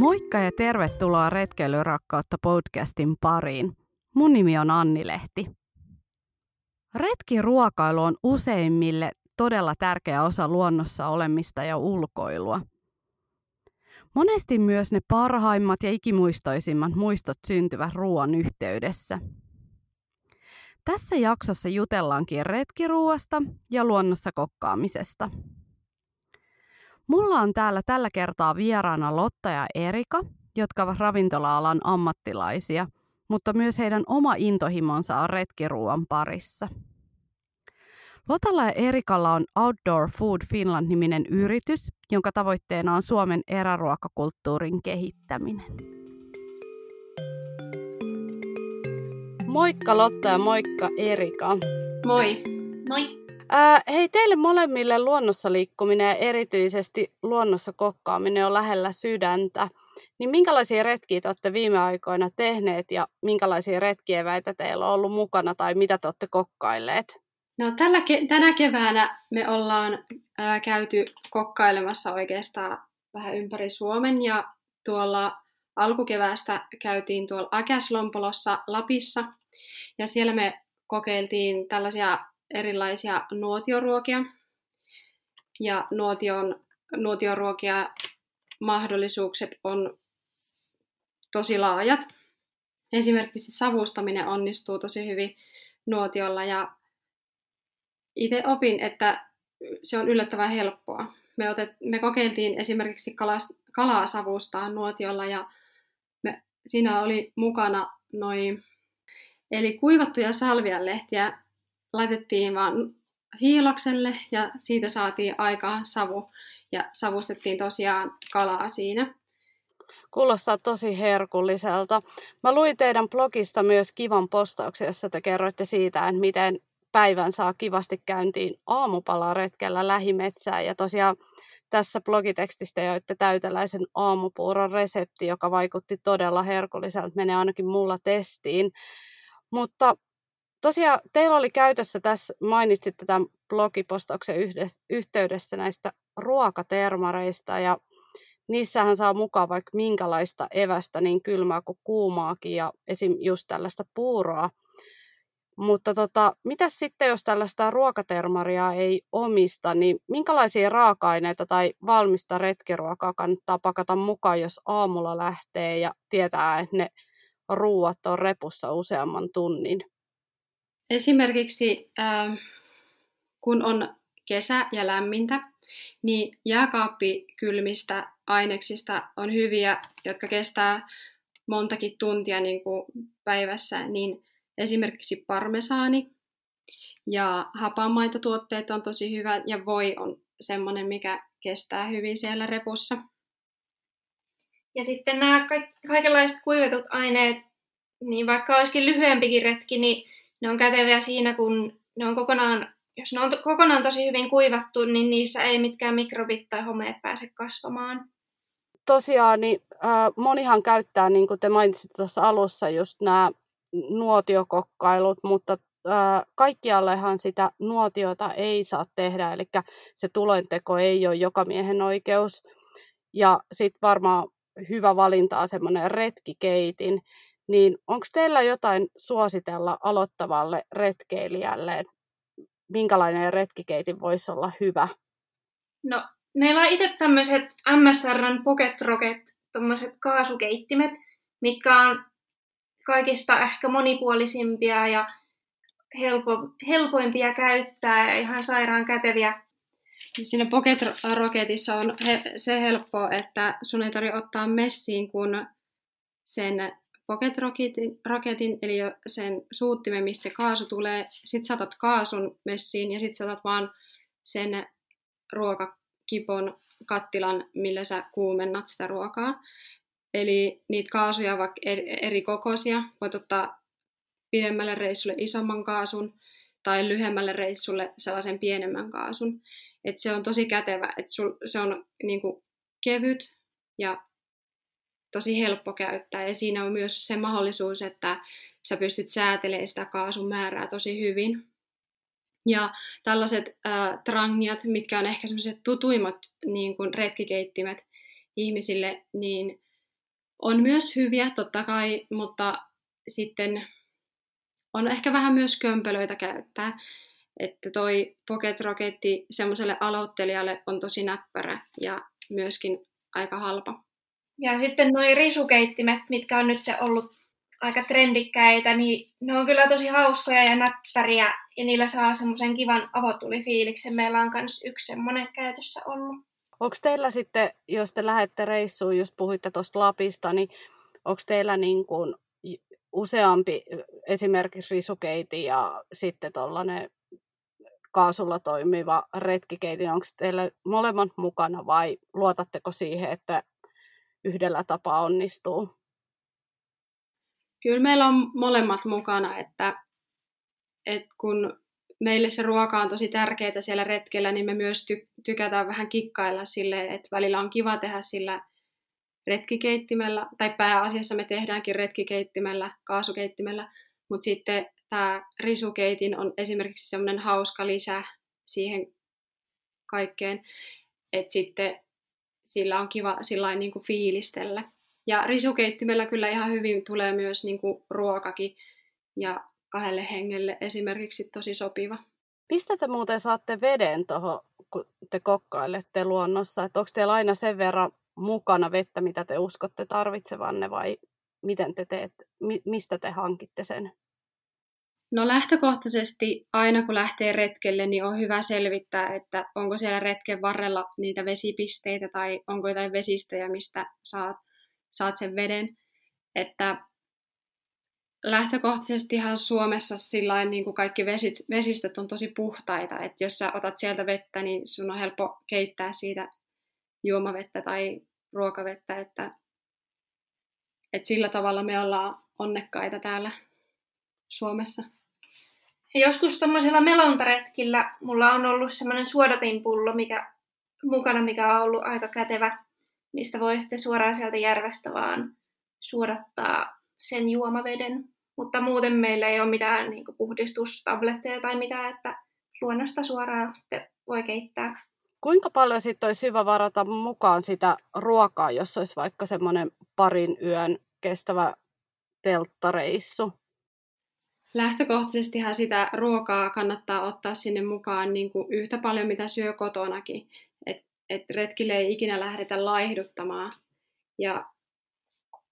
Moikka ja tervetuloa Retkeilyrakkautta podcastin pariin. Mun nimi on Anni Lehti. Retkiruokailu on useimmille todella tärkeä osa luonnossa olemista ja ulkoilua. Monesti myös ne parhaimmat ja ikimuistoisimmat muistot syntyvät ruoan yhteydessä. Tässä jaksossa jutellaankin retkiruuasta ja luonnossa kokkaamisesta. Mulla on täällä tällä kertaa vieraana Lotta ja Erika, jotka ovat ravintola-alan ammattilaisia, mutta myös heidän oma intohimonsa on retkiruuan parissa. Lotalla ja Erikalla on Outdoor Food Finland-niminen yritys, jonka tavoitteena on Suomen eräruokakulttuurin kehittäminen. Moikka Lotta ja moikka Erika. Moi. Moi. Ää, hei, teille molemmille luonnossa liikkuminen ja erityisesti luonnossa kokkaaminen on lähellä sydäntä. Niin minkälaisia retkiä te olette viime aikoina tehneet ja minkälaisia retkieväitä teillä on ollut mukana tai mitä te olette kokkailleet? No tällä ke- tänä keväänä me ollaan ää, käyty kokkailemassa oikeastaan vähän ympäri Suomen ja tuolla alkukeväästä käytiin tuolla Akäslompolossa Lapissa ja siellä me kokeiltiin tällaisia erilaisia nuotioruokia. Ja nuotion, nuotioruokia mahdollisuukset on tosi laajat. Esimerkiksi savustaminen onnistuu tosi hyvin nuotiolla ja itse opin, että se on yllättävän helppoa. Me, otet, me kokeiltiin esimerkiksi kalas, kalaa savustaa nuotiolla ja me, siinä oli mukana noin, eli kuivattuja salvianlehtiä laitettiin vaan hiilokselle ja siitä saatiin aikaan savu ja savustettiin tosiaan kalaa siinä. Kuulostaa tosi herkulliselta. Mä luin teidän blogista myös kivan postauksen, jossa te kerroitte siitä, että miten päivän saa kivasti käyntiin aamupalaretkellä lähimetsään. Ja tosiaan tässä blogitekstistä joitte täyteläisen aamupuuron resepti, joka vaikutti todella herkulliselta. Menee ainakin mulla testiin. Mutta tosiaan teillä oli käytössä tässä, mainitsitte tämän blogipostauksen yhteydessä näistä ruokatermareista ja niissähän saa mukaan vaikka minkälaista evästä, niin kylmää kuin kuumaakin ja esim. just tällaista puuroa. Mutta tota, mitä sitten, jos tällaista ruokatermaria ei omista, niin minkälaisia raaka-aineita tai valmista retkiruokaa kannattaa pakata mukaan, jos aamulla lähtee ja tietää, että ne ruuat on repussa useamman tunnin? Esimerkiksi äh, kun on kesä ja lämmintä, niin jääkaappikylmistä aineksista on hyviä, jotka kestää montakin tuntia niin kuin päivässä, niin esimerkiksi parmesaani ja hapanmaitotuotteet on tosi hyvä ja voi on semmoinen, mikä kestää hyvin siellä repussa. Ja sitten nämä kaikenlaiset kuivatut aineet, niin vaikka olisikin lyhyempikin retki, niin ne on käteviä siinä, kun ne on kokonaan, jos ne on kokonaan tosi hyvin kuivattu, niin niissä ei mitkään mikrobit tai homeet pääse kasvamaan. Tosiaan, niin, äh, monihan käyttää, niin kuin te mainitsitte tuossa alussa, just nämä nuotiokokkailut, mutta äh, kaikkiallehan sitä nuotiota ei saa tehdä, eli se tulenteko ei ole joka miehen oikeus. Ja sitten varmaan hyvä valinta on semmoinen retkikeitin, niin onko teillä jotain suositella aloittavalle retkeilijälle, että minkälainen retkikeitin voisi olla hyvä? No, meillä on itse tämmöiset MSRn Pocket Rocket, tämmöiset kaasukeittimet, mitkä on kaikista ehkä monipuolisimpia ja helpo, helpoimpia käyttää ja ihan sairaan käteviä. Siinä Pocket Rocketissa on he, se helppo, että sun ei tarvitse ottaa messiin, kun sen pocket rocketin, rocketin, eli sen suuttimen, missä se kaasu tulee. Sitten saatat kaasun messiin ja sitten saatat vaan sen ruokakipon kattilan, millä sä kuumennat sitä ruokaa. Eli niitä kaasuja vaikka eri kokoisia. Voit ottaa pidemmälle reissulle isomman kaasun tai lyhyemmälle reissulle sellaisen pienemmän kaasun. Et se on tosi kätevä, että se on niinku kevyt ja tosi helppo käyttää ja siinä on myös se mahdollisuus, että sä pystyt säätelemään sitä kaasun määrää tosi hyvin. Ja tällaiset äh, trangiat, mitkä on ehkä semmoiset tutuimmat niin kuin retkikeittimet ihmisille, niin on myös hyviä totta kai, mutta sitten on ehkä vähän myös kömpelöitä käyttää. Että toi Pocket Rocketti semmoiselle aloittelijalle on tosi näppärä ja myöskin aika halpa. Ja sitten nuo risukeittimet, mitkä on nyt ollut aika trendikkäitä, niin ne on kyllä tosi hauskoja ja näppäriä ja niillä saa semmoisen kivan avotulifiiliksen. Meillä on myös yksi semmoinen käytössä ollut. Onko teillä sitten, jos te lähdette reissuun, just puhuitte tuosta Lapista, niin onko teillä niin kuin useampi esimerkiksi risukeiti ja sitten tuollainen kaasulla toimiva retkikeitin, onko teillä molemmat mukana vai luotatteko siihen, että yhdellä tapaa onnistuu? Kyllä meillä on molemmat mukana, että, että kun meille se ruoka on tosi tärkeää siellä retkellä, niin me myös ty- tykätään vähän kikkailla sille, että välillä on kiva tehdä sillä retkikeittimellä, tai pääasiassa me tehdäänkin retkikeittimellä, kaasukeittimellä, mutta sitten tämä risukeitin on esimerkiksi semmoinen hauska lisä siihen kaikkeen, että sitten sillä on kiva sillä niin kuin fiilistellä. Ja risukeittimellä kyllä ihan hyvin tulee myös niin kuin ruokakin ja kahdelle hengelle esimerkiksi tosi sopiva. Mistä te muuten saatte veden tuohon, kun te kokkailette luonnossa? Että onko teillä aina sen verran mukana vettä, mitä te uskotte tarvitsevanne vai miten te teet, mistä te hankitte sen? No lähtökohtaisesti aina kun lähtee retkelle, niin on hyvä selvittää, että onko siellä retken varrella niitä vesipisteitä tai onko jotain vesistöjä, mistä saat, saat sen veden. Että lähtökohtaisestihan Suomessa sillä niin kuin kaikki vesit, vesistöt on tosi puhtaita, että jos sä otat sieltä vettä, niin sun on helppo keittää siitä juomavettä tai ruokavettä, että, että sillä tavalla me ollaan onnekkaita täällä Suomessa. Joskus tuommoisella melontaretkillä mulla on ollut semmoinen suodatinpullo mikä, mukana, mikä on ollut aika kätevä, mistä voi sitten suoraan sieltä järvestä vaan suodattaa sen juomaveden. Mutta muuten meillä ei ole mitään niin puhdistustabletteja tai mitään, että luonnosta suoraan sitten voi keittää. Kuinka paljon sitten olisi hyvä varata mukaan sitä ruokaa, jos olisi vaikka semmoinen parin yön kestävä telttareissu? Lähtökohtaisestihan sitä ruokaa kannattaa ottaa sinne mukaan niin kuin yhtä paljon, mitä syö kotonakin. Et, et retkille ei ikinä lähdetä laihduttamaan. Ja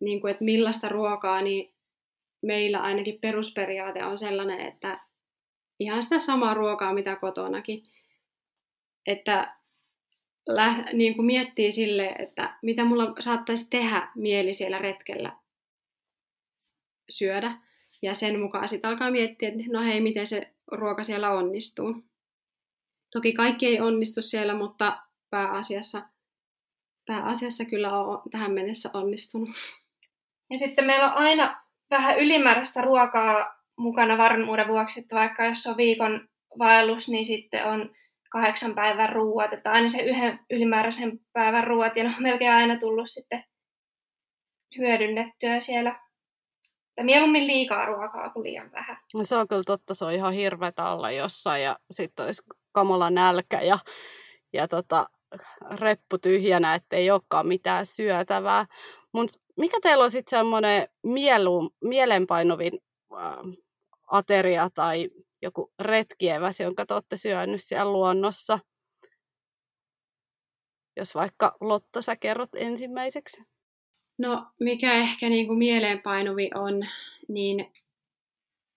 niin kuin, että millaista ruokaa, niin meillä ainakin perusperiaate on sellainen, että ihan sitä samaa ruokaa, mitä kotonakin. Että lä- niin kuin miettii sille, että mitä mulla saattaisi tehdä mieli siellä retkellä syödä ja sen mukaan sitten alkaa miettiä, että no hei, miten se ruoka siellä onnistuu. Toki kaikki ei onnistu siellä, mutta pääasiassa, pääasiassa kyllä on tähän mennessä onnistunut. Ja sitten meillä on aina vähän ylimääräistä ruokaa mukana varmuuden vuoksi, että vaikka jos on viikon vaellus, niin sitten on kahdeksan päivän ruuat, että aina se yhden ylimääräisen päivän ruuat, ja ne on melkein aina tullut sitten hyödynnettyä siellä että mieluummin liikaa ruokaa kuin liian vähän. No se on kyllä totta, se on ihan hirvetä olla jossain ja sitten olisi kamala nälkä ja, ja tota, reppu tyhjänä, ettei olekaan mitään syötävää. Mutta mikä teillä on sitten semmoinen mielu, mielenpainuvin äh, ateria tai joku retkieväs, jonka te olette syönyt siellä luonnossa? Jos vaikka Lotta, sä kerrot ensimmäiseksi. No, mikä ehkä niin kuin mieleenpainuvi on, niin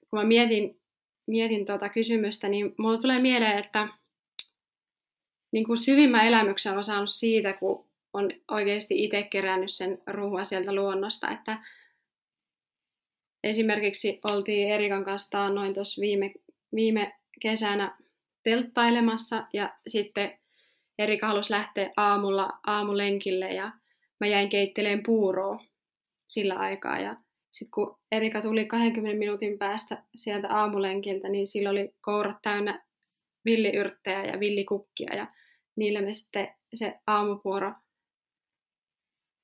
kun mä mietin, mietin tuota kysymystä, niin mulla tulee mieleen, että niin kuin syvimmän elämyksen on saanut siitä, kun on oikeasti itse kerännyt sen ruoan sieltä luonnosta, että esimerkiksi oltiin Erikan kanssa noin tuossa viime, viime kesänä telttailemassa ja sitten Erika halusi lähteä aamulla aamulenkille ja mä jäin keitteleen puuroa sillä aikaa. Ja sitten kun Erika tuli 20 minuutin päästä sieltä aamulenkiltä, niin sillä oli kourat täynnä villiyrttejä ja villikukkia. Ja niillä me sitten se aamupuoro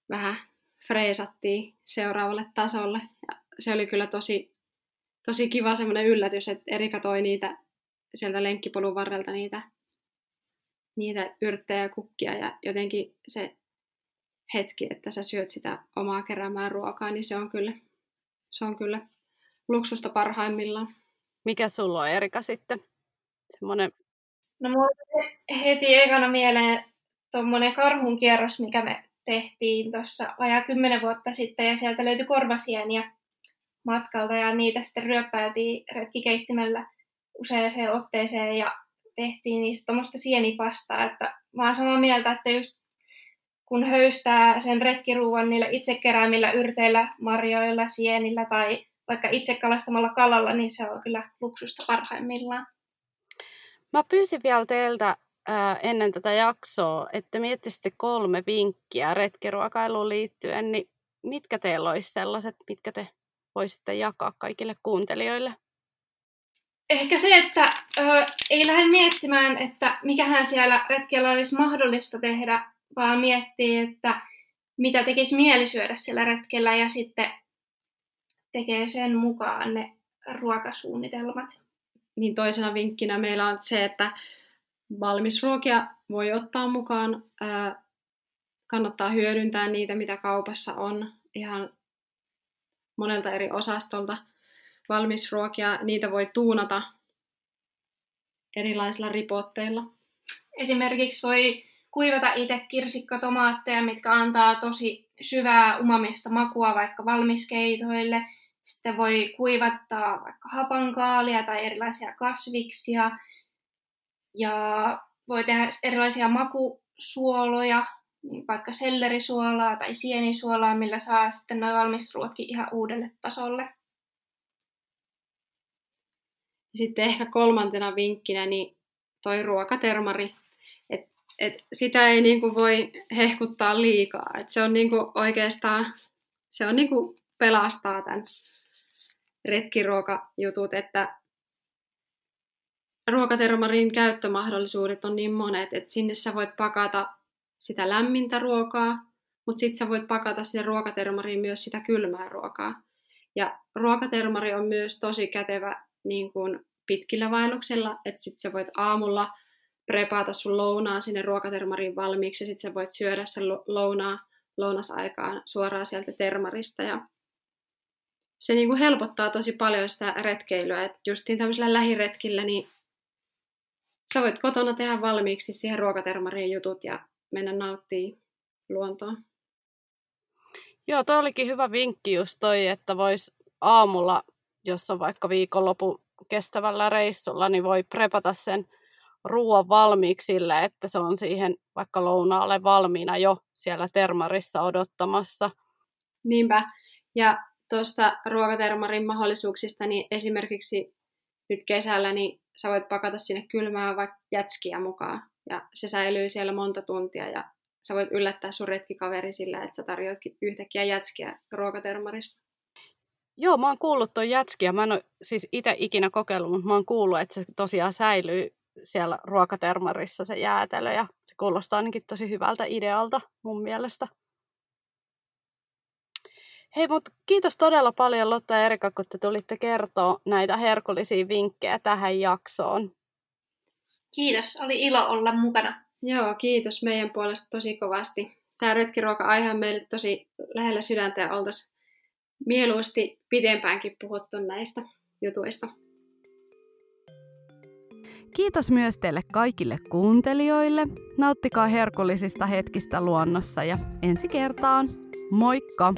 vähän freesattiin seuraavalle tasolle. Ja se oli kyllä tosi, tosi kiva semmoinen yllätys, että Erika toi niitä sieltä lenkkipolun varrelta niitä, niitä yrttejä ja kukkia ja jotenkin se hetki, että sä syöt sitä omaa keräämää ruokaa, niin se on kyllä, se on kyllä luksusta parhaimmillaan. Mikä sulla on Erika sitten? Semmoinen... No mulla heti ekana mieleen tuommoinen karhun kierros, mikä me tehtiin tuossa vajaa kymmenen vuotta sitten ja sieltä löytyi korvasieniä matkalta ja niitä sitten ryöppäiltiin retkikeittimellä useaseen otteeseen ja tehtiin niistä tuommoista sienipastaa, että mä oon samaa mieltä, että just kun höystää sen retkiruuan niillä itse keräämillä yrteillä, marjoilla, sienillä tai vaikka itse kalastamalla kalalla, niin se on kyllä luksusta parhaimmillaan. Mä pyysin vielä teiltä ää, ennen tätä jaksoa, että miettisitte kolme vinkkiä retkiruokailuun liittyen, niin mitkä teillä olisi sellaiset, mitkä te voisitte jakaa kaikille kuuntelijoille? Ehkä se, että ö, ei lähde miettimään, että mikähän siellä retkellä olisi mahdollista tehdä, vaan miettii, että mitä tekisi mieli syödä siellä retkellä ja sitten tekee sen mukaan ne ruokasuunnitelmat. Niin toisena vinkkinä meillä on se, että valmisruokia voi ottaa mukaan. Ää, kannattaa hyödyntää niitä, mitä kaupassa on ihan monelta eri osastolta. Valmisruokia, niitä voi tuunata erilaisilla ripotteilla. Esimerkiksi voi kuivata itse kirsikkatomaatteja, mitkä antaa tosi syvää umamista makua vaikka valmiskeitoille. Sitten voi kuivattaa vaikka hapankaalia tai erilaisia kasviksia. Ja voi tehdä erilaisia makusuoloja, niin vaikka sellerisuolaa tai sienisuolaa, millä saa sitten noin valmisruotkin ihan uudelle tasolle. Sitten ehkä kolmantena vinkkinä niin toi ruokatermari. Et, sitä ei niinku voi hehkuttaa liikaa. Et se on niinku oikeastaan, se on niinku pelastaa tämän retkiruokajutut, että ruokatermarin käyttömahdollisuudet on niin monet, että sinne sä voit pakata sitä lämmintä ruokaa, mutta sitten sä voit pakata sinne ruokatermariin myös sitä kylmää ruokaa. Ja ruokatermari on myös tosi kätevä niin kuin pitkillä vaelluksilla, että sitten sä voit aamulla prepaata sun lounaa sinne ruokatermariin valmiiksi ja sitten sä voit syödä sen lounaa lounasaikaan suoraan sieltä termarista ja se niin kuin helpottaa tosi paljon sitä retkeilyä, että justiin tämmöisellä lähiretkillä, niin sä voit kotona tehdä valmiiksi siihen ruokatermariin jutut ja mennä nauttii luontoa. Joo, toi olikin hyvä vinkki just toi, että vois aamulla, jos on vaikka viikonlopun kestävällä reissulla, niin voi prepata sen ruoan valmiiksi sille, että se on siihen vaikka lounaalle valmiina jo siellä termarissa odottamassa. Niinpä. Ja tuosta ruokatermarin mahdollisuuksista, niin esimerkiksi nyt kesällä, niin sä voit pakata sinne kylmää vaikka jätskiä mukaan. Ja se säilyy siellä monta tuntia ja sä voit yllättää sun retkikaveri sillä, että sä tarjoatkin yhtäkkiä jätskiä ruokatermarista. Joo, mä oon kuullut tuon jätskiä. Mä en ole siis itse ikinä kokeillut, mutta mä oon kuullut, että se tosiaan säilyy siellä ruokatermarissa se jäätelö ja se kuulostaa ainakin tosi hyvältä idealta mun mielestä. Hei, mutta kiitos todella paljon Lotta ja Erika, kun te tulitte kertoa näitä herkullisia vinkkejä tähän jaksoon. Kiitos, oli ilo olla mukana. Joo, kiitos meidän puolesta tosi kovasti. Tämä retkiruoka-aihe on meille tosi lähellä sydäntä ja oltaisiin mieluusti pidempäänkin puhuttu näistä jutuista. Kiitos myös teille kaikille kuuntelijoille. Nauttikaa herkullisista hetkistä luonnossa ja ensi kertaan. Moikka!